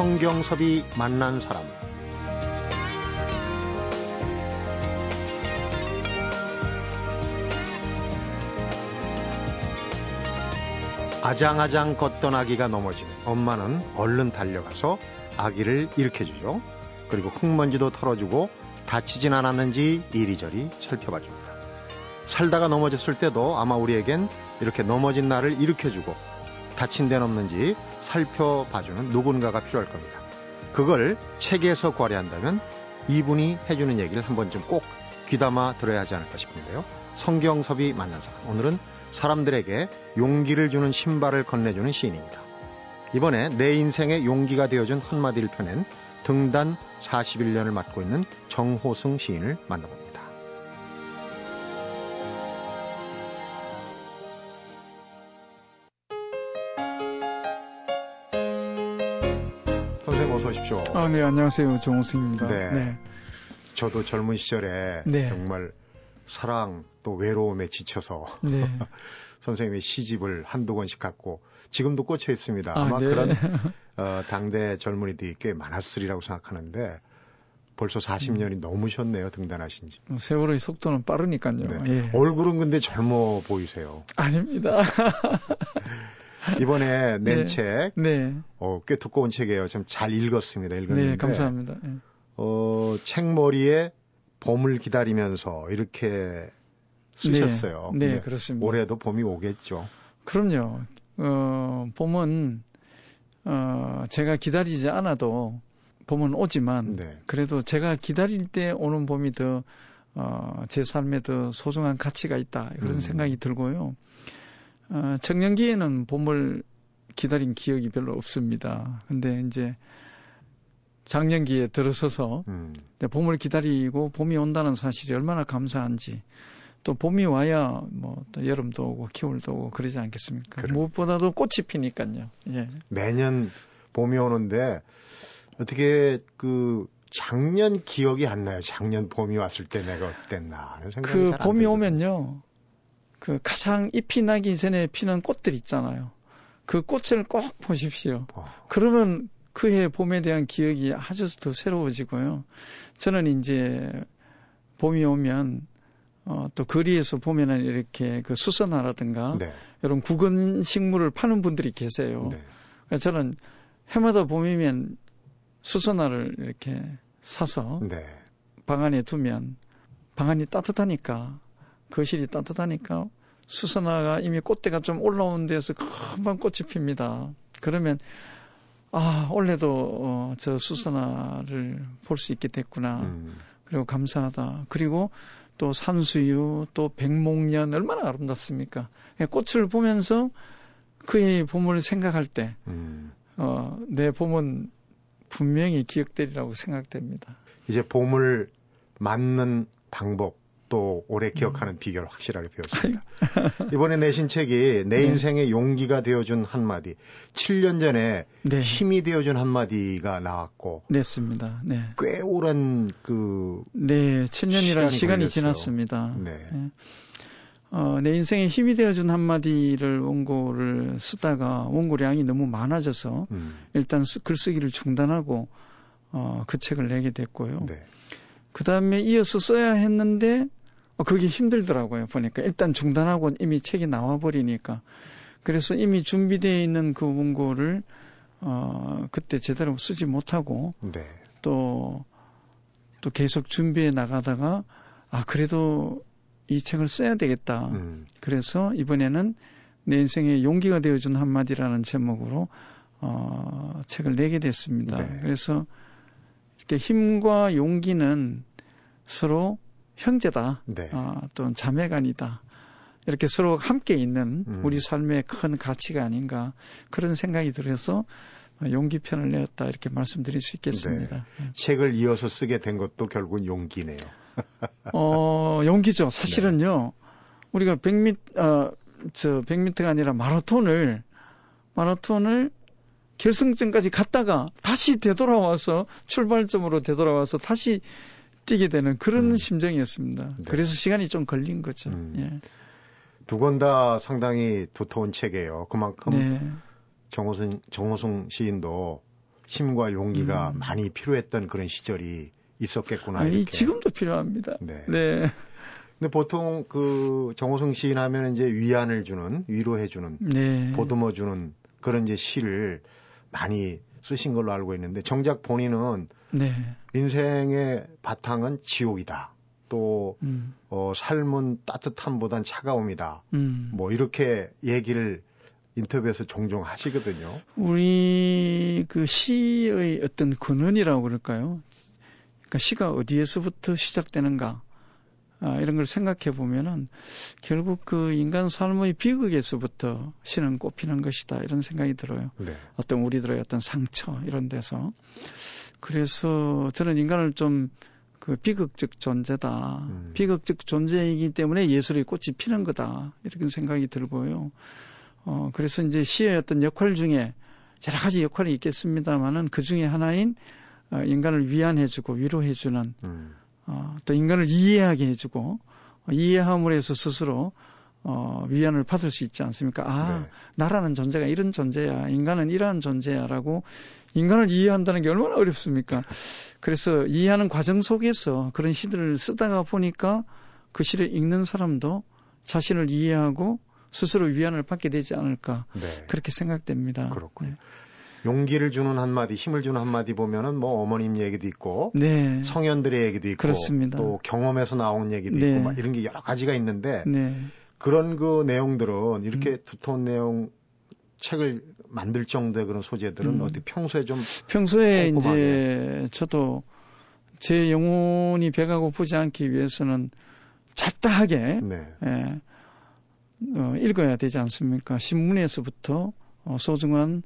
성경섭이 만난 사람 아장아장 걷던 아기가 넘어지면 엄마는 얼른 달려가서 아기를 일으켜주죠. 그리고 흙먼지도 털어주고 다치진 않았는지 이리저리 살펴봐 줍니다. 살다가 넘어졌을 때도 아마 우리에겐 이렇게 넘어진 나를 일으켜주고 다친 데는 없는지 살펴봐주는 누군가가 필요할 겁니다. 그걸 책에서 구하려한다면 이분이 해주는 얘기를 한 번쯤 꼭 귀담아 들어야 하지 않을까 싶은데요. 성경섭이 만난 사람. 오늘은 사람들에게 용기를 주는 신발을 건네주는 시인입니다. 이번에 내 인생의 용기가 되어준 한마디를 펴낸 등단 41년을 맡고 있는 정호승 시인을 만나봅니다. 오십시오. 아, 네, 안녕하세요. 정호승입니다. 네. 네. 저도 젊은 시절에 네. 정말 사랑 또 외로움에 지쳐서 네. 선생님의 시집을 한두 권씩 갖고 지금도 꽂혀 있습니다. 아, 마 네. 그런 어, 당대 젊은이들이 꽤 많았으리라고 생각하는데 벌써 40년이 음. 넘으셨네요 등단하신 지. 뭐 세월의 속도는 빠르니까요. 네. 예. 얼굴은 근데 젊어 보이세요. 아닙니다. 이번에 낸 네. 책, 네. 어, 꽤 두꺼운 책이에요. 좀잘 읽었습니다. 읽었는데. 네, 감사합니다. 예. 어, 책머리에 봄을 기다리면서 이렇게 쓰셨어요. 네, 네 그렇습니다. 올해도 봄이 오겠죠. 그럼요. 어, 봄은 어, 제가 기다리지 않아도 봄은 오지만 네. 그래도 제가 기다릴 때 오는 봄이 더 어, 제 삶에 더 소중한 가치가 있다 그런 음. 생각이 들고요. 어, 청년기에는 봄을 기다린 기억이 별로 없습니다. 근데 이제 작년기에 들어서서 음. 봄을 기다리고 봄이 온다는 사실이 얼마나 감사한지 또 봄이 와야 뭐 또 여름도 오고 겨울도 오고 그러지 않겠습니까? 그래. 무엇보다도 꽃이 피니까요. 예. 매년 봄이 오는데 어떻게 그 작년 기억이 안 나요. 작년 봄이 왔을 때 내가 어땠나 하는 생각이 그 봄이 오면요. 그 가장 잎이 나기 전에 피는 꽃들 있잖아요. 그 꽃을 꼭 보십시오. 어. 그러면 그해 봄에 대한 기억이 아주 더 새로워지고요. 저는 이제 봄이 오면 어, 또 거리에서 보면은 이렇게 그 수선화라든가 네. 이런 구근 식물을 파는 분들이 계세요. 네. 그래서 저는 해마다 봄이면 수선화를 이렇게 사서 네. 방 안에 두면 방 안이 따뜻하니까 거실이 따뜻하니까 수선화가 이미 꽃대가 좀 올라온 데서 금방 꽃이 핍니다. 그러면 아 올해도 어, 저 수선화를 볼 수 있게 됐구나. 음. 그리고 감사하다. 그리고 또 산수유, 또 백목련 얼마나 아름답습니까? 꽃을 보면서 그의 봄을 생각할 때, 음. 어, 내 봄은 분명히 기억되리라고 생각됩니다. 이제 봄을 맞는 방법, 또 오래 기억하는 음. 비결 확실하게 배웠습니다. 이번에 내신 책이 내 네. 인생의 용기가 되어준 한마디. 7년 전에 네. 힘이 되어준 한마디가 나왔고. 냈습니다. 네. 꽤 오랜 그. 네, 7년이라는 시간이, 시간이 지났습니다. 네. 네. 어, 내 인생에 힘이 되어준 한마디를 원고를 쓰다가 원고량이 너무 많아져서 음. 일단 글쓰기를 중단하고 어, 그 책을 내게 됐고요. 네. 그 다음에 이어서 써야 했는데 어, 그게 힘들더라고요. 보니까 일단 중단하고 이미 책이 나와 버리니까 그래서 이미 준비되어 있는 그 원고를 어 그때 제대로 쓰지 못하고 네. 또또 또 계속 준비해 나가다가 아 그래도 이 책을 써야 되겠다. 음. 그래서 이번에는 내 인생의 용기가 되어준 한마디라는 제목으로 어 책을 내게 됐습니다. 네. 그래서 이렇게 힘과 용기는 서로 형제다. 네. 어, 또 자매간이다. 이렇게 서로 함께 있는 음. 우리 삶의 큰 가치가 아닌가 그런 생각이 들어서 용기편을 내었다 이렇게 말씀드릴 수 있겠습니다. 네. 네. 책을 이어서 쓰게 된 것도 결국은 용기네요. 어, 용기죠. 사실은요. 네. 우리가 100m 어, 저 100m가 아니라 마라톤을 마라톤을 결승점까지 갔다가 다시 되돌아와서 출발점으로 되돌아와서 다시 뛰게 되는 그런 음. 심정이었습니다. 네. 그래서 시간이 좀 걸린 거죠. 음. 예. 두권 다 상당히 두터운 책이에요. 그만큼 네. 정호승, 정호승 시인도 힘과 용기가 음. 많이 필요했던 그런 시절이 있었겠구나. 아니, 지금도 필요합니다. 네. 네. 근데 보통 그 정호승 시인 하면 이제 위안을 주는, 위로해 주는, 네. 보듬어 주는 그런 이제 시를 많이 쓰신 걸로 알고 있는데 정작 본인은 네. 인생의 바탕은 지옥이다. 또 음. 어, 삶은 따뜻함보단 차가움이다. 음. 뭐 이렇게 얘기를 인터뷰에서 종종 하시거든요. 우리 그 시의 어떤 근원이라고 그럴까요? 그러니까 시가 어디에서부터 시작되는가? 아, 이런 걸 생각해 보면은 결국 그 인간 삶의 비극에서부터 시는 꼽히는 것이다 이런 생각이 들어요. 네. 어떤 우리들의 어떤 상처 이런 데서 그래서 저는 인간을 좀 그 비극적 존재다. 음. 비극적 존재이기 때문에 예술의 꽃이 피는 거다. 이렇게 생각이 들고요. 어, 그래서 이제 시의 어떤 역할 중에 여러 가지 역할이 있겠습니다만은 그 중에 하나인 어, 인간을 위안해주고 위로해주는 음. 어, 또 인간을 이해하게 해주고 어, 이해함으로 해서 스스로 어, 위안을 받을 수 있지 않습니까? 아, 네. 나라는 존재가 이런 존재야. 인간은 이러한 존재야라고 인간을 이해한다는 게 얼마나 어렵습니까? 그래서 이해하는 과정 속에서 그런 시들을 쓰다가 보니까 그 시를 읽는 사람도 자신을 이해하고 스스로 위안을 받게 되지 않을까 네. 그렇게 생각됩니다. 그렇군요. 네. 용기를 주는 한마디, 힘을 주는 한마디 보면은 뭐 어머님 얘기도 있고, 네. 성현들의 얘기도 있고, 그렇습니다. 또 경험에서 나온 얘기도 네. 있고, 막 이런 게 여러 가지가 있는데, 네. 그런 그 내용들은 이렇게 음. 두터운 내용 책을 만들 정도의 그런 소재들은 음. 어떻게 평소에 좀 평소에 꼼꼼하게. 이제 저도 제 영혼이 배가 고프지 않기 위해서는 잡다하게 네. 예, 어, 읽어야 되지 않습니까? 신문에서부터 어, 소중한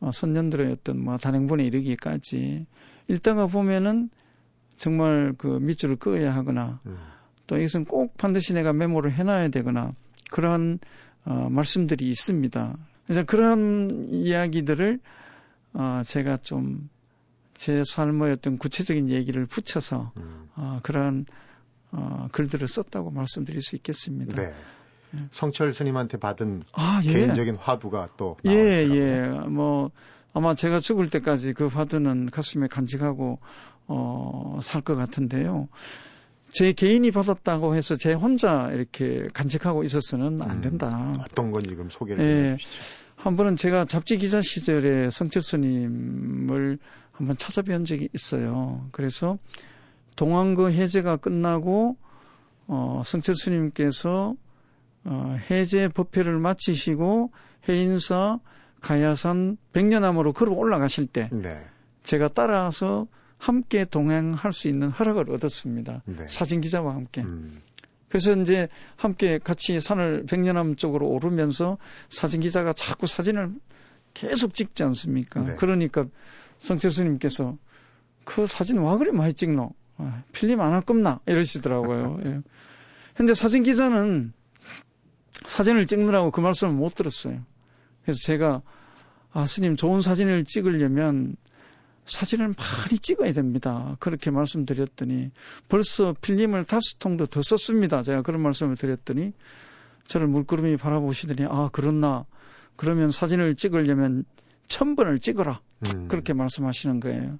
어, 선년들의 어떤 뭐 단행본에 이르기까지 읽다가 보면은 정말 그 밑줄을 그어야 하거나 음. 또 이것은 꼭 반드시 내가 메모를 해놔야 되거나 그러한 어, 말씀들이 있습니다. 그래서 그런 이야기들을 어, 제가 좀 제 삶의 어떤 구체적인 얘기를 붙여서 음. 어, 그러한 어, 글들을 썼다고 말씀드릴 수 있겠습니다. 네. 성철 스님한테 받은 아, 예. 개인적인 화두가 또 예, 예. 뭐 아마 제가 죽을 때까지 그 화두는 가슴에 간직하고 어, 살 것 같은데요. 제 개인이 받았다고 해서 제 혼자 이렇게 간직하고 있어서는 안 음, 된다. 음, 어떤 건 지금 소개를 예. 해주시죠. 한 번은 제가 잡지 기자 시절에 성철 스님을 한번 찾아뵌 적이 있어요. 그래서 동안거 해제가 끝나고 어, 성철 스님께서 어, 해제 법회를 마치시고 해인사 가야산 백년암으로 걸어 올라가실 때 네. 제가 따라서 함께 동행할 수 있는 허락을 얻었습니다. 네. 사진 기자와 함께. 음. 그래서 이제 함께 같이 산을 백년암 쪽으로 오르면서 사진 기자가 자꾸 사진을 계속 찍지 않습니까? 네. 그러니까 성철 스님께서 그 사진 와 그리 많이 찍노? 아, 필름 안 할 겁나? 이러시더라고요. 예. 근데 사진 기자는 사진을 찍느라고 그 말씀을 못 들었어요. 그래서 제가 아 스님 좋은 사진을 찍으려면 사진을 많이 찍어야 됩니다. 그렇게 말씀드렸더니 벌써 필름을 다섯 통도 더 썼습니다. 제가 그런 말씀을 드렸더니 저를 물끄러미 바라보시더니 아 그렇나 그러면 사진을 찍으려면 천 번을 찍어라 음. 그렇게 말씀하시는 거예요.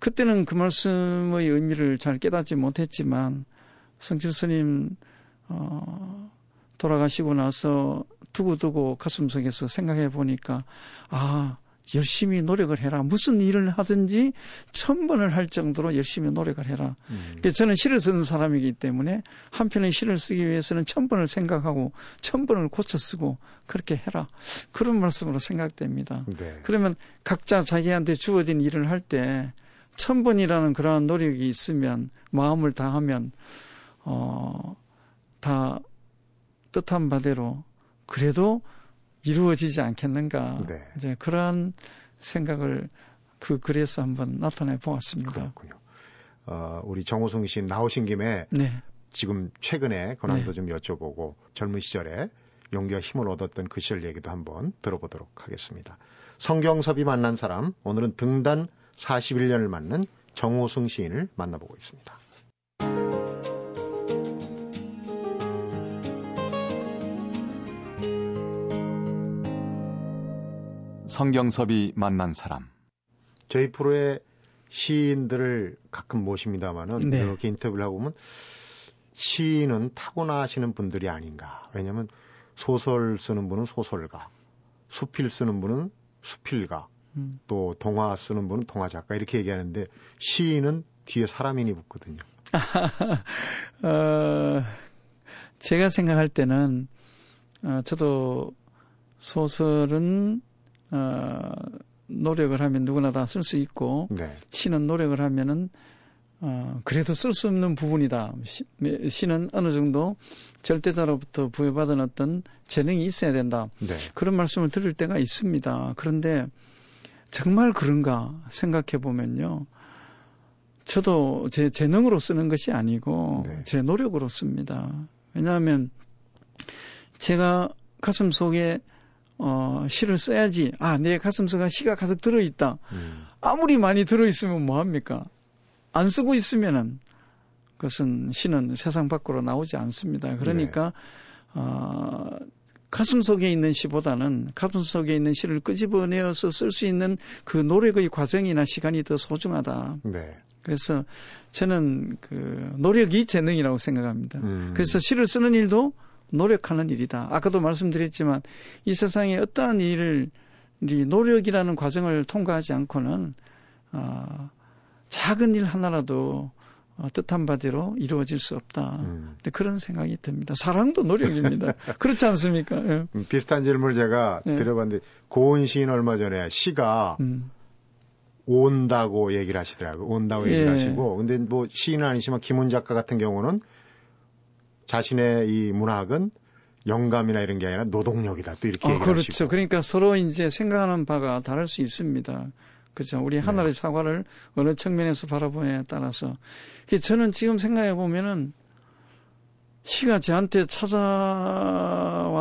그때는 그 말씀의 의미를 잘 깨닫지 못했지만 성철 스님 어, 돌아가시고 나서 두고두고 가슴속에서 생각해 보니까 아 열심히 노력을 해라. 무슨 일을 하든지 천 번을 할 정도로 열심히 노력을 해라. 음. 저는 시를 쓰는 사람이기 때문에 한 편의 시를 쓰기 위해서는 천 번을 생각하고 천 번을 고쳐 쓰고 그렇게 해라. 그런 말씀으로 생각됩니다. 네. 그러면 각자 자기한테 주어진 일을 할 때 천 번이라는 그러한 노력이 있으면 마음을 다하면 어 다 뜻한 바대로 그래도 이루어지지 않겠는가. 네. 이제 그러한 생각을 그 글에서 한번 나타내 보았습니다. 그렇군요. 어, 우리 정호성 씨 나오신 김에 네. 지금 최근에 권한도 네. 좀 여쭤보고 젊은 시절에 용기와 힘을 얻었던 그 시절 얘기도 한번 들어보도록 하겠습니다. 성경섭이 만난 사람, 오늘은 등단 41년을 맞는 정호승 시인을 만나보고 있습니다. 성경섭이 만난 사람 저희 프로에 시인들을 가끔 모십니다마는 네. 이렇게 인터뷰를 하고 보면 시인은 타고나시는 분들이 아닌가. 왜냐하면 소설 쓰는 분은 소설가, 수필 쓰는 분은 수필가, 음. 또 동화 쓰는 분은 동화 작가 이렇게 얘기하는데 시인은 뒤에 사람인이 붙거든요. 어, 제가 생각할 때는 어, 저도 소설은 어, 노력을 하면 누구나 다 쓸 수 있고 네. 시는 노력을 하면은 어, 그래도 쓸 수 없는 부분이다. 시, 시는 어느 정도 절대자로부터 부여받은 어떤 재능이 있어야 된다. 네. 그런 말씀을 들을 때가 있습니다. 그런데 정말 그런가 생각해 보면요. 저도 제 재능으로 쓰는 것이 아니고 네. 제 노력으로 씁니다. 왜냐하면 제가 가슴 속에 어, 시를 써야지. 아, 내 가슴 속에 시가 가득 들어있다. 음. 아무리 많이 들어있으면 뭐합니까? 안 쓰고 있으면은 그것은 시는 세상 밖으로 나오지 않습니다. 그러니까, 네. 어, 가슴 속에 있는 시보다는 가슴 속에 있는 시를 끄집어내어서 쓸 수 있는 그 노력의 과정이나 시간이 더 소중하다. 네. 그래서 저는 그 노력이 재능이라고 생각합니다. 음. 그래서 시를 쓰는 일도 노력하는 일이다. 아까도 말씀드렸지만 이 세상에 어떠한 일을 이 노력이라는 과정을 통과하지 않고는 어, 작은 일 하나라도 어, 뜻한 바대로 이루어질 수 없다. 음. 그런 생각이 듭니다. 사랑도 노력입니다. 그렇지 않습니까? 예. 음, 비슷한 질문을 제가 예. 드려봤는데 고은 시인 얼마 전에 시가 음. 온다고 얘기를 하시더라고요. 온다고 얘기를 예. 하시고 근데 뭐 시인은 아니지만 김훈 작가 같은 경우는 자신의 이 문학은 영감이나 이런 게 아니라 노동력이다. 또 이렇게 어, 얘기하시고. 그렇죠. 그러니까 서로 이제 생각하는 바가 다를 수 있습니다. 그렇죠. 우리 네. 하나의 네. 사과를 어느 측면에서 바라보냐에 따라서. 저는 지금 생각해 보면은 시가 저한테 찾아왔다라고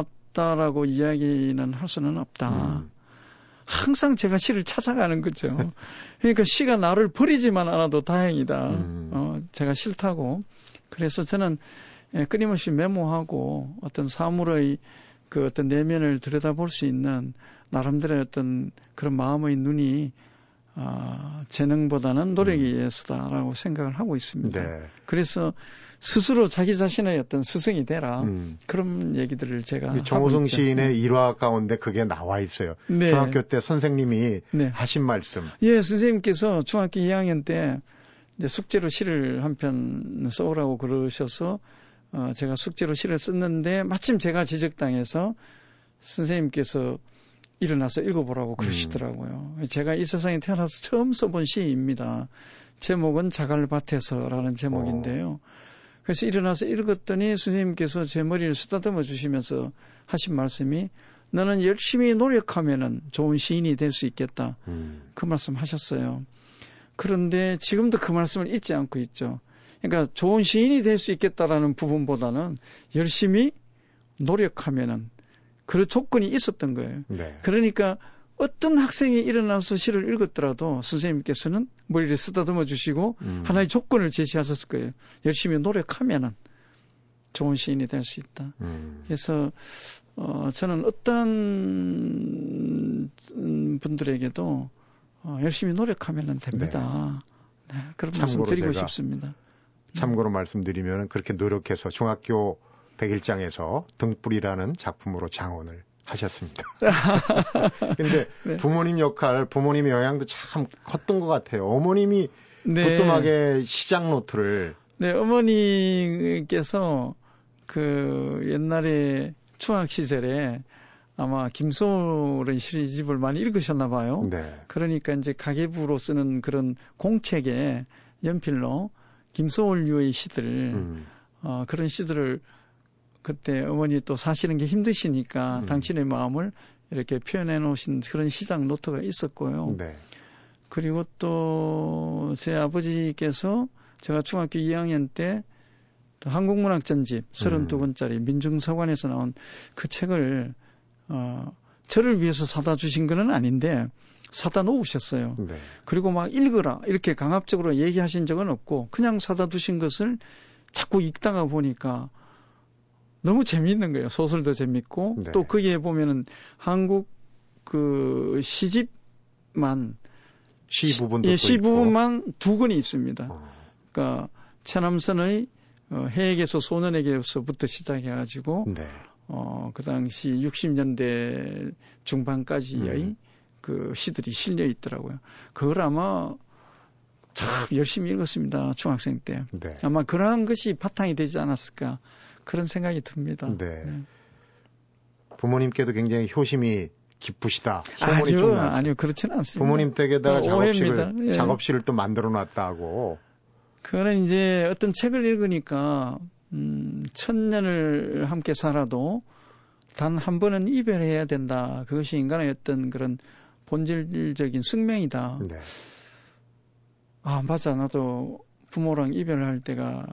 이야기는 할 수는 없다. 음. 항상 제가 시를 찾아가는 거죠. 그러니까 시가 나를 버리지만 않아도 다행이다. 음. 어, 제가 싫다고. 그래서 저는 예, 끊임없이 메모하고 어떤 사물의 그 어떤 내면을 들여다볼 수 있는 나름대로의 어떤 그런 마음의 눈이 아, 재능보다는 노력에 음. 의해서다라고 생각을 하고 있습니다. 네. 그래서 스스로 자기 자신의 어떤 스승이 되라 음. 그런 얘기들을 제가 정호성 시인의 네. 일화 가운데 그게 나와 있어요. 네. 중학교 때 선생님이 네. 하신 말씀. 예, 선생님께서 중학교 2학년 때 이제 숙제로 시를 한 편 써오라고 그러셔서 어, 제가 숙제로 시를 썼는데 마침 제가 지적당해서 선생님께서 일어나서 읽어보라고 그러시더라고요. 음. 제가 이 세상에 태어나서 처음 써본 시입니다. 제목은 자갈밭에서라는 제목인데요. 어. 그래서 일어나서 읽었더니 선생님께서 제 머리를 쓰다듬어 주시면서 하신 말씀이 너는 열심히 노력하면은 좋은 시인이 될 수 있겠다. 음. 그 말씀 하셨어요. 그런데 지금도 그 말씀을 잊지 않고 있죠. 그러니까 좋은 시인이 될 수 있겠다라는 부분보다는 열심히 노력하면은 그런 조건이 있었던 거예요. 네. 그러니까 어떤 학생이 일어나서 시를 읽었더라도 선생님께서는 머리를 쓰다듬어 주시고 음. 하나의 조건을 제시하셨을 거예요. 열심히 노력하면은 좋은 시인이 될 수 있다. 음. 그래서 어, 저는 어떤 분들에게도 어, 열심히 노력하면 됩니다. 네. 네, 그런 말씀 드리고 싶습니다. 참고로 말씀드리면 그렇게 노력해서 중학교 백일장에서 등불이라는 작품으로 장원을 하셨습니다. 근데 네. 부모님 역할, 부모님의 영향도 참 컸던 것 같아요. 어머님이 네. 부뚜막에 시장 노트를 네, 어머니께서 그 옛날에 중학 시절에 아마 김소월의 시집을 많이 읽으셨나 봐요. 네. 그러니까 이제 가계부로 쓰는 그런 공책에 연필로 김소월류의 시들, 음. 어, 그런 시들을 그때 어머니 또 사시는 게 힘드시니까 음. 당신의 마음을 이렇게 표현해 놓으신 그런 시장 노트가 있었고요. 네. 그리고 또 제 아버지께서 제가 중학교 2학년 때 한국문학 전집 32권짜리 음. 민중서관에서 나온 그 책을 어 저를 위해서 사다 주신 건 아닌데 사다 놓으셨어요. 네. 그리고 막 읽어라 이렇게 강압적으로 얘기하신 적은 없고 그냥 사다 두신 것을 자꾸 읽다가 보니까 너무 재미있는 거예요. 소설도 재밌고 네. 또 거기에 보면은 한국 그 시집만 시 부분도 예, 시 부분만 두 권이 있습니다. 어. 그러니까 최남선의 어, 해에게서 소년에게서부터 시작해가지고 네. 어, 그 당시 60년대 중반까지의 음. 그 시들이 실려 있더라고요. 그걸 아마 참 열심히 읽었습니다. 중학생 때. 네. 아마 그러한 것이 바탕이 되지 않았을까 그런 생각이 듭니다. 네. 네. 부모님께도 굉장히 효심이 깊으시다. 아니요, 아니요, 그렇지는 않습니다. 부모님 댁에다가 어, 작업실을, 예. 작업실을 또 만들어 놨다고. 그거는 이제 어떤 책을 읽으니까, 음, 천년을 함께 살아도 단 한 번은 이별해야 된다. 그것이 인간의 어떤 그런 본질적인 숙명이다. 네. 아, 맞아. 나도 부모랑 이별할 때가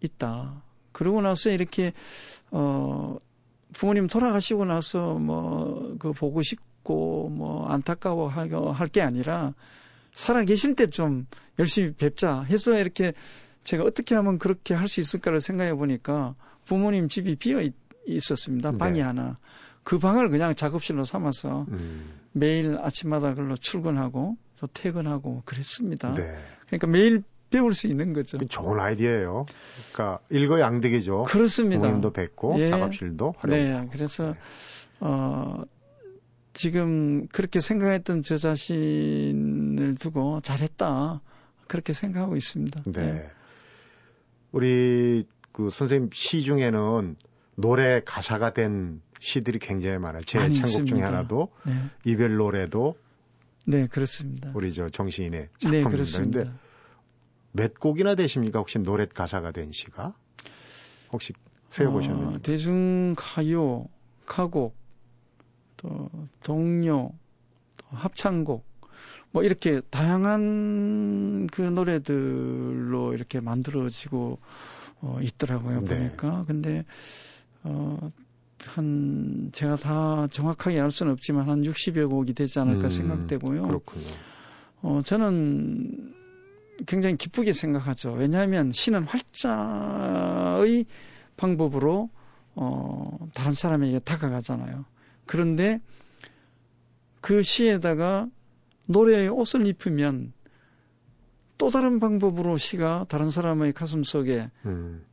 있다. 그러고 나서 이렇게, 어, 부모님 돌아가시고 나서 뭐 그 보고 싶고 뭐 안타까워 할 게 아니라 살아 계실 때 좀 열심히 뵙자 해서 이렇게 제가 어떻게 하면 그렇게 할 수 있을까를 생각해 보니까 부모님 집이 비어 있, 었습니다 방이 네. 하나. 그 방을 그냥 작업실로 삼아서 음. 매일 아침마다 그걸로 출근하고 또 퇴근하고 그랬습니다. 네. 그러니까 매일 배울 수 있는 거죠. 좋은 아이디어예요. 그러니까 일거양득이죠. 그렇습니다. 부모님도 뵙고 예. 작업실도 활용. 네, 그래서 네. 어 지금 그렇게 생각했던 저 자신을 두고 잘했다 그렇게 생각하고 있습니다. 네. 네. 우리 그 선생님 시 중에는 노래 가사가 된 시들이 굉장히 많아요. 제 창곡 중에 하나도 네. 이별 노래도 네 그렇습니다. 우리 저 정시인의 작품입니다. 네, 그렇습니다. 근데 몇 곡이나 되십니까? 혹시 노래 가사가 된 시가? 혹시 세어보셨는지? 어, 대중 가요, 가곡, 또 동요, 또 합창곡, 뭐 이렇게 다양한 그 노래들로 이렇게 만들어지고 어, 있더라고요 네. 보니까. 근데 어, 한 제가 다 정확하게 알 수는 없지만 한 60여 곡이 되지 않을까 음, 생각되고요. 그렇군요. 어, 저는 굉장히 기쁘게 생각하죠. 왜냐하면 시는 활자의 방법으로 어, 다른 사람에게 다가가잖아요. 그런데 그 시에다가 노래의 옷을 입으면 또 다른 방법으로 시가 다른 사람의 가슴 속에 음.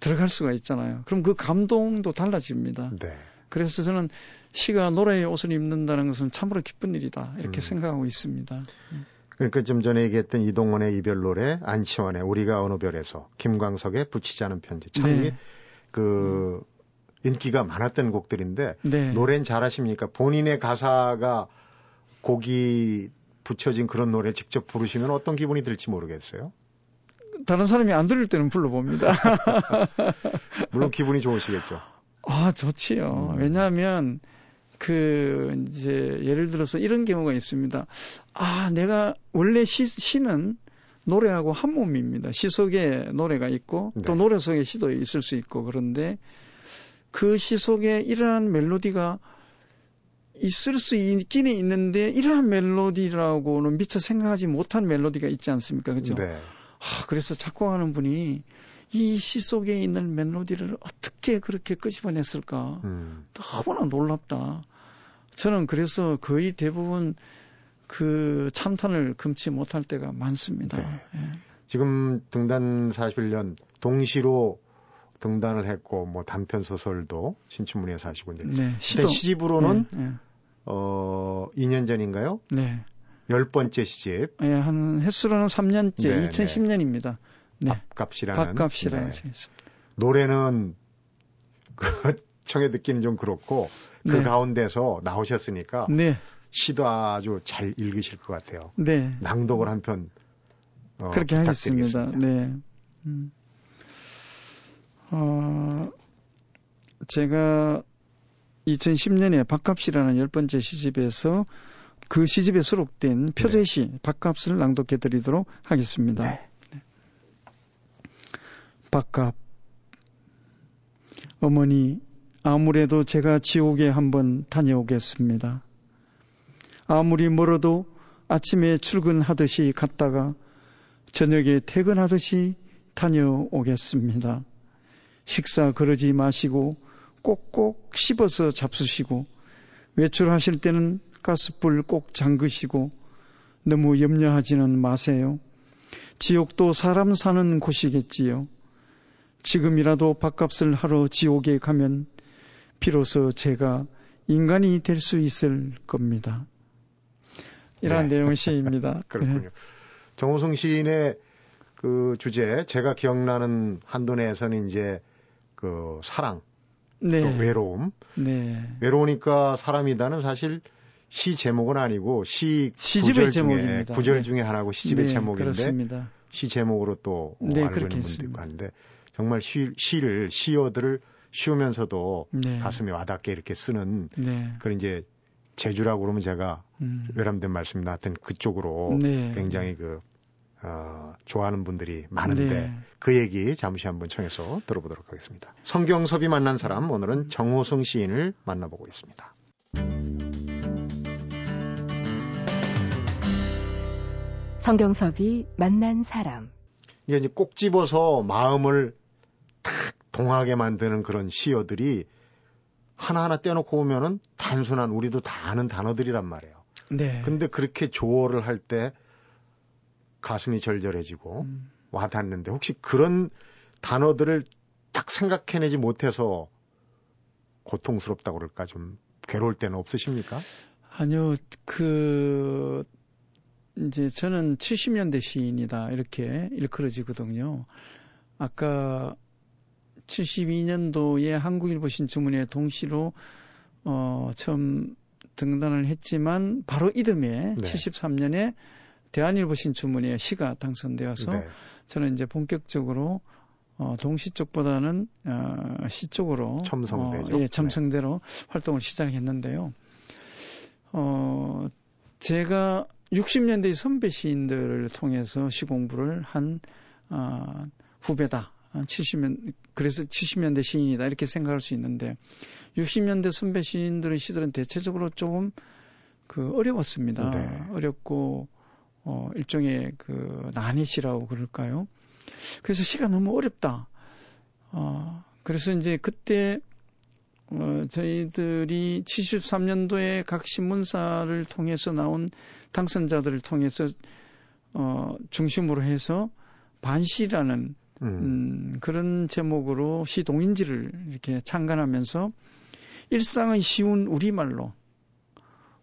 들어갈 수가 있잖아요. 그럼 그 감동도 달라집니다. 네. 그래서 저는 시가 노래의 옷을 입는다는 것은 참으로 기쁜 일이다. 이렇게 음. 생각하고 있습니다. 음. 그러니까 좀 전에 얘기했던 이동원의 이별 노래, 안치원의 우리가 어느 별에서, 김광석의 붙이지 않은 편지. 참, 네. 그, 인기가 많았던 곡들인데, 네. 노래는 잘하십니까? 본인의 가사가 곡이 붙여진 그런 노래 직접 부르시면 어떤 기분이 들지 모르겠어요? 다른 사람이 안 들을 때는 불러봅니다. 물론 기분이 좋으시겠죠. 아, 좋지요. 음. 왜냐하면, 그 이제 예를 들어서 이런 경우가 있습니다. 아, 내가 원래 시, 시는 노래하고 한 몸입니다. 시 속에 노래가 있고 네. 또 노래 속에 시도 있을 수 있고 그런데 그 시 속에 이러한 멜로디가 있을 수 있기는 있는데 이러한 멜로디라고는 미처 생각하지 못한 멜로디가 있지 않습니까? 그죠? 네. 아, 그래서 작곡하는 분이 이 시 속에 있는 멜로디를 어떻게 그렇게 끄집어냈을까? 음. 너무나 놀랍다. 저는 그래서 거의 대부분 그 찬탄을 금치 못할 때가 많습니다. 네. 예. 지금 등단 41년 동시로 등단을 했고 뭐 단편 소설도 신춘문예에서 하시고 이제 네, 시도. 시집으로는 네, 네. 어 2년 전인가요? 네. 열 번째 시집. 예, 한 횟수로는 3년째, 네, 2010년입니다. 네. 밥값이라는. 밥값이라는 네. 노래는 그 청해 듣기는 좀 그렇고 그 네. 가운데서 나오셨으니까 네. 시도 아주 잘 읽으실 것 같아요. 네. 낭독을 한편 어, 그렇게 하겠습니다. 네. 음. 어, 제가 2010년에 밥값이라는 열 번째 시집에서 그 시집에 수록된 표제 시 네. 밥값을 낭독해 드리도록 하겠습니다. 네. 네. 밥값 어머니 아무래도 제가 지옥에 한번 다녀오겠습니다. 아무리 멀어도 아침에 출근하듯이 갔다가 저녁에 퇴근하듯이 다녀오겠습니다. 식사 그러지 마시고 꼭꼭 씹어서 잡수시고 외출하실 때는 가스불 꼭 잠그시고 너무 염려하지는 마세요. 지옥도 사람 사는 곳이겠지요. 지금이라도 밥값을 하러 지옥에 가면 비로소 제가 인간이 될 수 있을 겁니다. 이러한 네. 내용의 시입니다. 그렇군요. 네. 정호성 시인의 그 주제, 제가 기억나는 한도 내에서는 이제 그 사랑, 네. 또 외로움. 네. 외로우니까 사람이다는 사실 시 제목은 아니고 시 시집의 제목입니다. 중에 구절 네. 중에 하나고 시집의 네, 제목인데 그렇습니다. 시 제목으로 또 네, 알고 있는 분도 있고 하는데 정말 시, 시를 시어들을 쉬우면서도 네. 가슴에 와닿게 이렇게 쓰는 네. 그런 이제 제주라고 그러면 제가 음. 외람된 말씀이 나왔던 그쪽으로 네. 굉장히 그 어, 좋아하는 분들이 많은데 네. 그 얘기 잠시 한번 청해서 들어보도록 하겠습니다. 성경섭이 만난 사람 오늘은 정호성 시인을 만나보고 있습니다. 성경섭이 만난 사람. 이게 이제 꼭 집어서 마음을 탁 동하게 만드는 그런 시어들이 하나하나 떼놓고 보면은 단순한 우리도 다 아는 단어들이란 말이에요. 네. 근데 그렇게 조어를 할 때 가슴이 절절해지고 음. 와닿는데 혹시 그런 단어들을 딱 생각해내지 못해서 고통스럽다고 그럴까 좀 괴로울 때는 없으십니까? 아니요, 그 이제 저는 70년대 시인이다 이렇게 일컬어지거든요. 아까 72년도에 한국일보 신춘문예 동시로 어 처음 등단을 했지만 바로 이듬해 네. 73년에 대한일보 신춘문예 시가 당선되어서 네. 저는 이제 본격적으로 어, 동시 쪽보다는 어, 시 쪽으로 첨성대죠. 어, 예, 첨성대로 네. 활동을 시작했는데요. 어, 제가 60년대 선배 시인들을 통해서 시 공부를 한 어, 후배다. 70년 그래서 70년대 시인이다 이렇게 생각할 수 있는데 60년대 선배 시인들의 시들은 대체적으로 조금 그 어려웠습니다. 네. 어렵고 어 일종의 그 난해시라고 그럴까요? 그래서 시가 너무 어렵다. 어 그래서 이제 그때 어, 저희들이 73년도에 각 신문사를 통해서 나온 당선자들을 통해서 어, 중심으로 해서 반시라는 음. 음, 그런 제목으로 시 동인지를 이렇게 창간하면서 일상의 쉬운 우리말로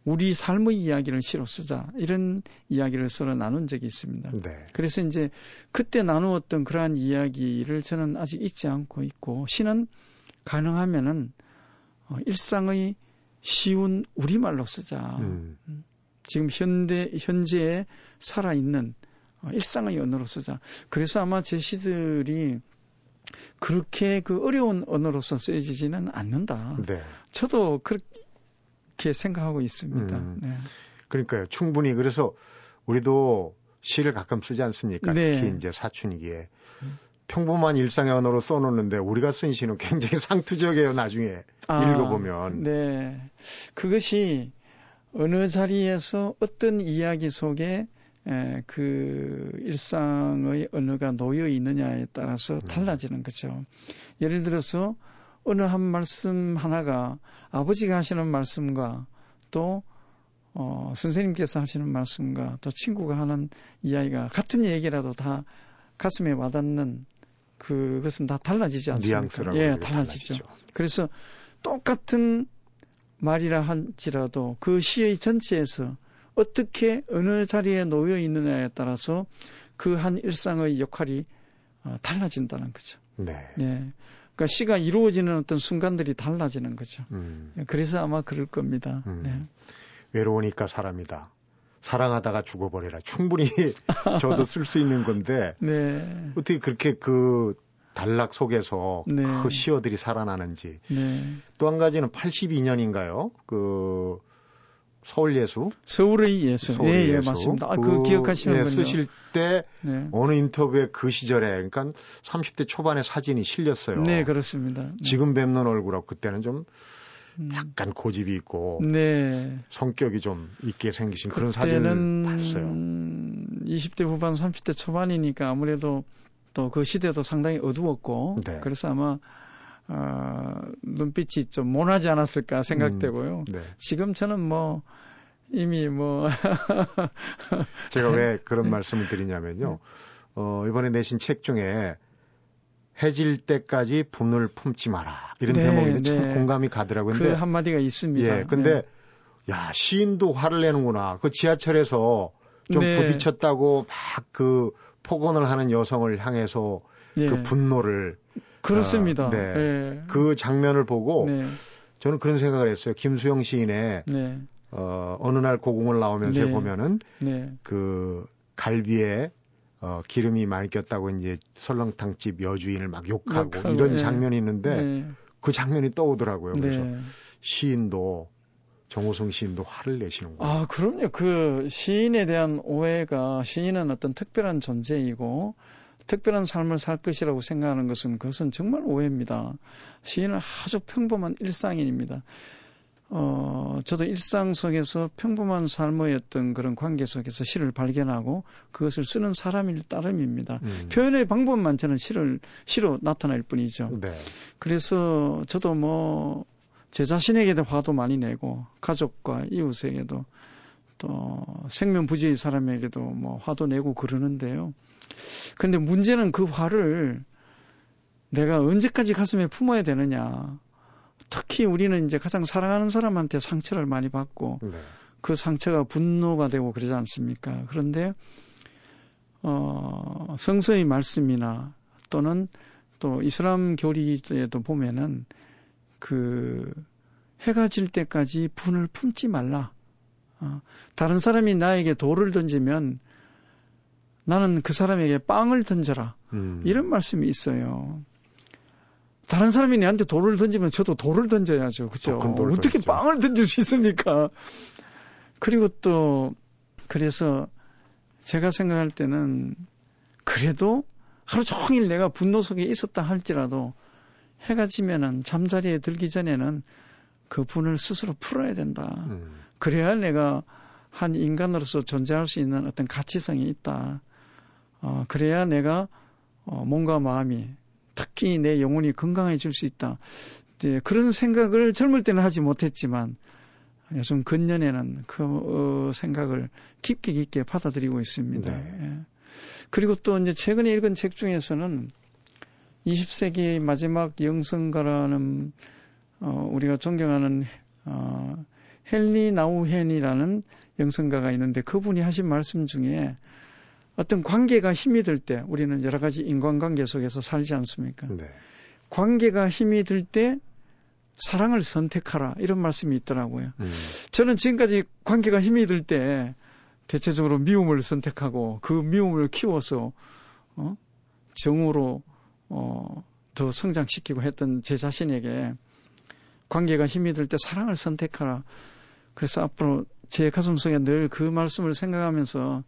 우리 삶의 이야기를 시로 쓰자 이런 이야기를 서로 나눈 적이 있습니다. 네. 그래서 이제 그때 나누었던 그러한 이야기를 저는 아직 잊지 않고 있고 시는 가능하면은 어, 일상의 쉬운 우리말로 쓰자. 음. 음. 지금 현대 현재에 살아 있는 어, 일상의 언어로 쓰자. 그래서 아마 제 시들이 그렇게 그 어려운 언어로서 쓰여지지는 않는다. 네. 저도 그렇게 생각하고 있습니다. 음. 네. 그러니까요. 충분히 그래서 우리도 시를 가끔 쓰지 않습니까? 네. 특히 이제 사춘기에 음. 평범한 일상의 언어로 써놓는데 우리가 쓴 시는 굉장히 상투적이에요. 나중에 아, 읽어보면. 네, 그것이 어느 자리에서 어떤 이야기 속에 에, 그 일상의 언어가 놓여 있느냐에 따라서 음. 달라지는 거죠. 예를 들어서 어느 한 말씀 하나가 아버지가 하시는 말씀과 또 어, 선생님께서 하시는 말씀과 또 친구가 하는 이야기가 같은 얘기라도 다 가슴에 와닿는 그것은 다 달라지지 않습니까? 예, 달라지죠. 달라지죠. 그래서 똑같은 말이라 할지라도 그 시의 전체에서 어떻게 어느 자리에 놓여 있느냐에 따라서 그 한 일상의 역할이 어, 달라진다는 거죠. 네. 예. 그러니까 시가 이루어지는 어떤 순간들이 달라지는 거죠. 음. 예, 그래서 아마 그럴 겁니다. 음. 네. 외로우니까 사람이다. 사랑하다가 죽어버려라. 충분히 저도 쓸 수 있는 건데 네. 어떻게 그렇게 그 단락 속에서 네. 그 시어들이 살아나는지. 네. 또한 가지는 82년인가요? 그 서울 예수? 서울의 예수. 서울 예, 예, 맞습니다. 아, 그, 그 기억하시는군요. 네, 쓰실 때 네. 어느 인터뷰에 그 시절에 그러니까 30대 초반에 사진이 실렸어요. 네, 그렇습니다. 네. 지금 뵙는 얼굴하고 그때는 좀 음. 약간 고집이 있고 네. 성격이 좀 있게 생기신 그런 사진을 봤어요. 20대 후반, 30대 초반이니까 아무래도 또 그 시대도 상당히 어두웠고 네. 그래서 아마 어, 눈빛이 좀 모나지 않았을까 생각되고요. 음, 네. 지금 저는 뭐 이미 뭐 제가 왜 그런 말씀을 드리냐면요. 어, 이번에 내신 책 중에 해질 때까지 분을 품지 마라. 이런 네, 대목인데 네. 참 공감이 가더라고요. 그 한마디가 있습니다. 예. 근데 네. 야, 시인도 화를 내는구나. 그 지하철에서 좀 네. 부딪혔다고 막 그 폭언을 하는 여성을 향해서 그 네. 분노를 그렇습니다. 어, 네. 네. 그 장면을 보고 저는 그런 생각을 했어요. 김수영 시인의 어, 어느 날 고궁을 나오면서 보면은 그 갈비에 어, 기름이 많이 꼈다고 이제 설렁탕 집 여주인을 막 욕하고, 욕하고 이런 예. 장면이 있는데 네. 그 장면이 떠오더라고요. 그래서 네. 시인도 정호성 시인도 화를 내시는군요. 아, 그럼요. 그 시인에 대한 오해가 시인은 어떤 특별한 존재이고 특별한 삶을 살 것이라고 생각하는 것은 그것은 정말 오해입니다. 시인은 아주 평범한 일상인입니다. 어, 저도 일상 속에서 평범한 삶의 어떤 그런 관계 속에서 시를 발견하고 그것을 쓰는 사람일 따름입니다. 음. 표현의 방법만 저는 시를, 시로 나타낼 뿐이죠. 네. 그래서 저도 뭐, 제 자신에게도 화도 많이 내고, 가족과 이웃에게도, 또 생명 부지의 사람에게도 뭐 화도 내고 그러는데요. 근데 문제는 그 화를 내가 언제까지 가슴에 품어야 되느냐. 특히 우리는 이제 가장 사랑하는 사람한테 상처를 많이 받고 네. 그 상처가 분노가 되고 그러지 않습니까? 그런데 어, 성서의 말씀이나 또는 또 이슬람 교리에도 보면은 그 해가 질 때까지 분을 품지 말라. 어, 다른 사람이 나에게 돌을 던지면 나는 그 사람에게 빵을 던져라. 음. 이런 말씀이 있어요. 다른 사람이 내한테 돌을 던지면 저도 돌을 던져야죠. 그죠? 어떻게 던지죠. 빵을 던질 수 있습니까? 그리고 또, 그래서 제가 생각할 때는 그래도 하루 종일 내가 분노 속에 있었다 할지라도 해가 지면은 잠자리에 들기 전에는 그 분을 스스로 풀어야 된다. 음. 그래야 내가 한 인간으로서 존재할 수 있는 어떤 가치성이 있다. 어, 그래야 내가 어, 몸과 마음이 특히 내 영혼이 건강해질 수 있다. 네, 그런 생각을 젊을 때는 하지 못했지만 요즘 근년에는 그 어, 생각을 깊게 깊게 받아들이고 있습니다. 네. 예. 그리고 또 이제 최근에 읽은 책 중에서는 20세기 마지막 영성가라는 어, 우리가 존경하는 어, 헨리 나우헨이라는 영성가가 있는데 그분이 하신 말씀 중에 어떤 관계가 힘이 들 때 우리는 여러 가지 인간관계 속에서 살지 않습니까? 네. 관계가 힘이 들 때 사랑을 선택하라 이런 말씀이 있더라고요. 음. 저는 지금까지 관계가 힘이 들 때 대체적으로 미움을 선택하고 그 미움을 키워서 어? 정으로 어, 더 성장시키고 했던 제 자신에게 관계가 힘이 들 때 사랑을 선택하라. 그래서 앞으로 제 가슴속에 늘 그 말씀을 생각하면서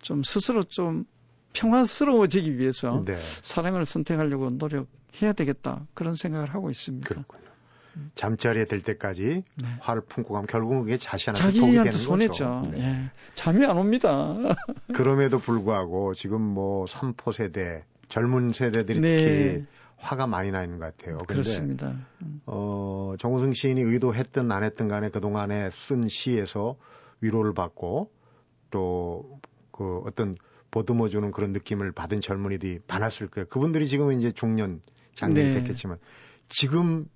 좀 스스로 좀 평화스러워지기 위해서 네. 사랑을 선택하려고 노력해야 되겠다 그런 생각을 하고 있습니다. 그렇군요. 잠자리에 들 때까지 네. 화를 품고 가면 결국은 그게 자신한테 자기한테 손했죠. 네. 예. 잠이 안 옵니다. 그럼에도 불구하고 지금 뭐 삼포 세대 젊은 세대들이 네. 특히 화가 많이 나 있는 것 같아요. 근데 그렇습니다. 어, 정우승 시인이 의도했든 안 했든 간에 그동안에 쓴 시에서 위로를 받고 또 그 어떤 보듬어 주는 그런 느낌을 받은 젊은이들이 많았을 거예요. 그분들이 지금은 이제 중년 장년이 네. 됐겠지만 지금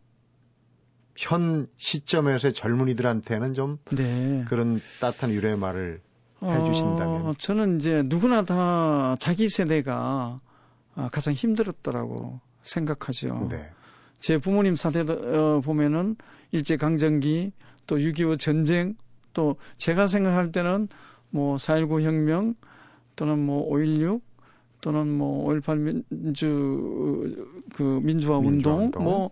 현 시점에서 젊은이들한테는 좀 네. 그런 따뜻한 위로의 말을 해주신다면 어, 저는 이제 누구나 다 자기 세대가 아, 가장 힘들었더라고 생각하죠. 네. 제 부모님 사대 어, 보면은 일제 강점기 또 6.25 전쟁 또 제가 생각할 때는 뭐 4.19 혁명 또는 뭐 5.16 또는 뭐 5.18 민주 그 민주화, 운동, 운동, 뭐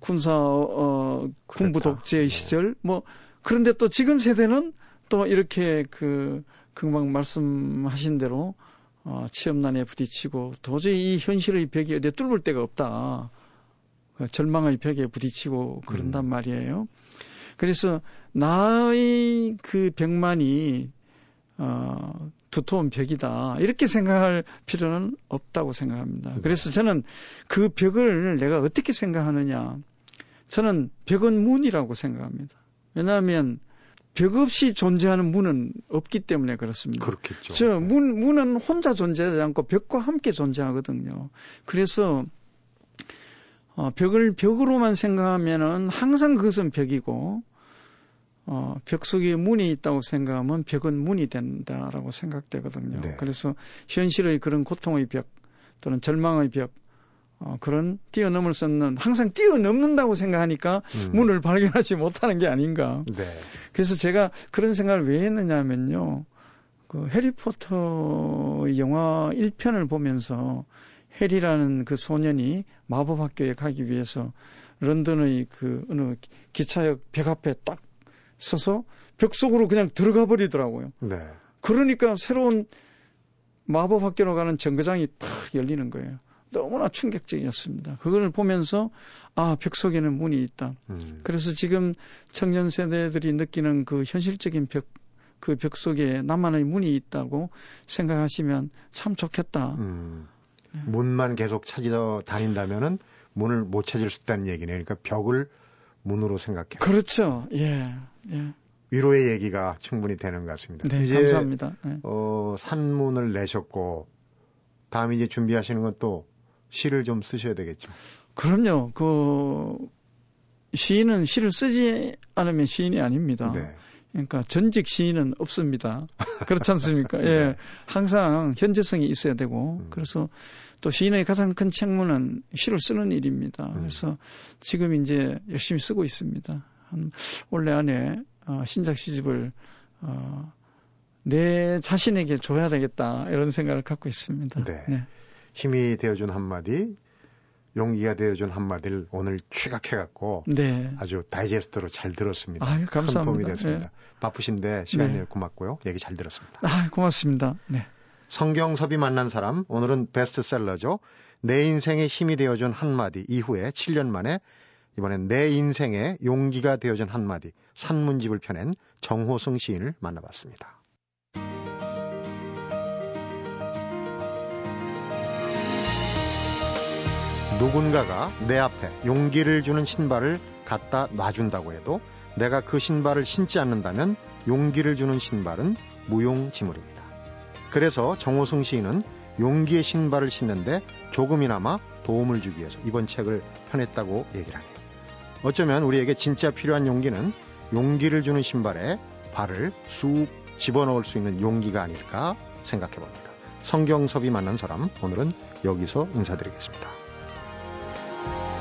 군사 어 군부 독재 네. 시절 뭐 그런데 또 지금 세대는 또 이렇게 그 금방 말씀하신 대로 어 취업난에 부딪히고 도저히 이 현실의 벽이 어디에 뚫을 데가 없다. 그 절망의 벽에 부딪히고 그런단 음. 말이에요. 그래서 나의 그 벽만이 어, 두터운 벽이다. 이렇게 생각할 필요는 없다고 생각합니다. 네. 그래서 저는 그 벽을 내가 어떻게 생각하느냐. 저는 벽은 문이라고 생각합니다. 왜냐하면 벽 없이 존재하는 문은 없기 때문에 그렇습니다. 그렇겠죠. 저 문, 문은 혼자 존재하지 않고 벽과 함께 존재하거든요. 그래서 어, 벽을 벽으로만 생각하면은 항상 그것은 벽이고 어, 벽 속에 문이 있다고 생각하면 벽은 문이 된다라고 생각되거든요. 네. 그래서 현실의 그런 고통의 벽 또는 절망의 벽 어, 그런 뛰어넘을 수 없는 항상 뛰어넘는다고 생각하니까 음. 문을 발견하지 못하는 게 아닌가. 네. 그래서 제가 그런 생각을 왜 했느냐면요. 그 해리포터 영화 1편을 보면서 해리라는 그 소년이 마법 학교에 가기 위해서 런던의 그 어느 기차역 벽 앞에 딱 서서 벽 속으로 그냥 들어가 버리더라고요. 네. 그러니까 새로운 마법 학교로 가는 정거장이 팍 열리는 거예요. 너무나 충격적이었습니다. 그걸 보면서 아, 벽 속에는 문이 있다. 음. 그래서 지금 청년 세대들이 느끼는 그 현실적인 벽, 그 벽 속에 나만의 문이 있다고 생각하시면 참 좋겠다. 음. 네. 문만 계속 찾아 다닌다면은 문을 못 찾을 수 있다는 얘기네. 그러니까 벽을 문으로 생각해. 그렇죠. 예. 예. 위로의 얘기가 충분히 되는 것 같습니다. 네, 이제, 감사합니다. 네. 어, 산문을 내셨고 다음 이제 준비하시는 건 또 시를 좀 쓰셔야 되겠죠. 그럼요. 그 시인은 시를 쓰지 않으면 시인이 아닙니다. 네. 그러니까 전직 시인은 없습니다. 그렇지 않습니까? 네. 예. 항상 현재성이 있어야 되고 음. 그래서 또 시인의 가장 큰 책무는 시를 쓰는 일입니다. 음. 그래서 지금 이제 열심히 쓰고 있습니다. 한 올해 안에 어, 신작 시집을 어, 내 자신에게 줘야 되겠다 이런 생각을 갖고 있습니다. 네. 네. 힘이 되어준 한마디, 용기가 되어준 한마디를 오늘 취각해갖고 네. 아주 다이제스트로 잘 들었습니다. 아유, 감사합니다. 큰 도움이 됐습니다. 네. 바쁘신데 시간 내 네. 고맙고요. 얘기 잘 들었습니다. 아, 고맙습니다. 네. 성경섭이 만난 사람 오늘은 베스트셀러죠. 내 인생에 힘이 되어준 한마디 이후에 7년 만에 이번엔 내 인생에 용기가 되어준 한마디 산문집을 펴낸 정호승 시인을 만나봤습니다. 누군가가 내 앞에 용기를 주는 신발을 갖다 놔준다고 해도 내가 그 신발을 신지 않는다면 용기를 주는 신발은 무용지물입니다. 그래서 정호승 시인은 용기의 신발을 신는데 조금이나마 도움을 주기 위해서 이번 책을 펴냈다고 얘기를 하네요. 어쩌면 우리에게 진짜 필요한 용기는 용기를 주는 신발에 발을 쑥 집어넣을 수 있는 용기가 아닐까 생각해 봅니다. 성경섭이 만난 사람, 오늘은 여기서 인사드리겠습니다. Thank you.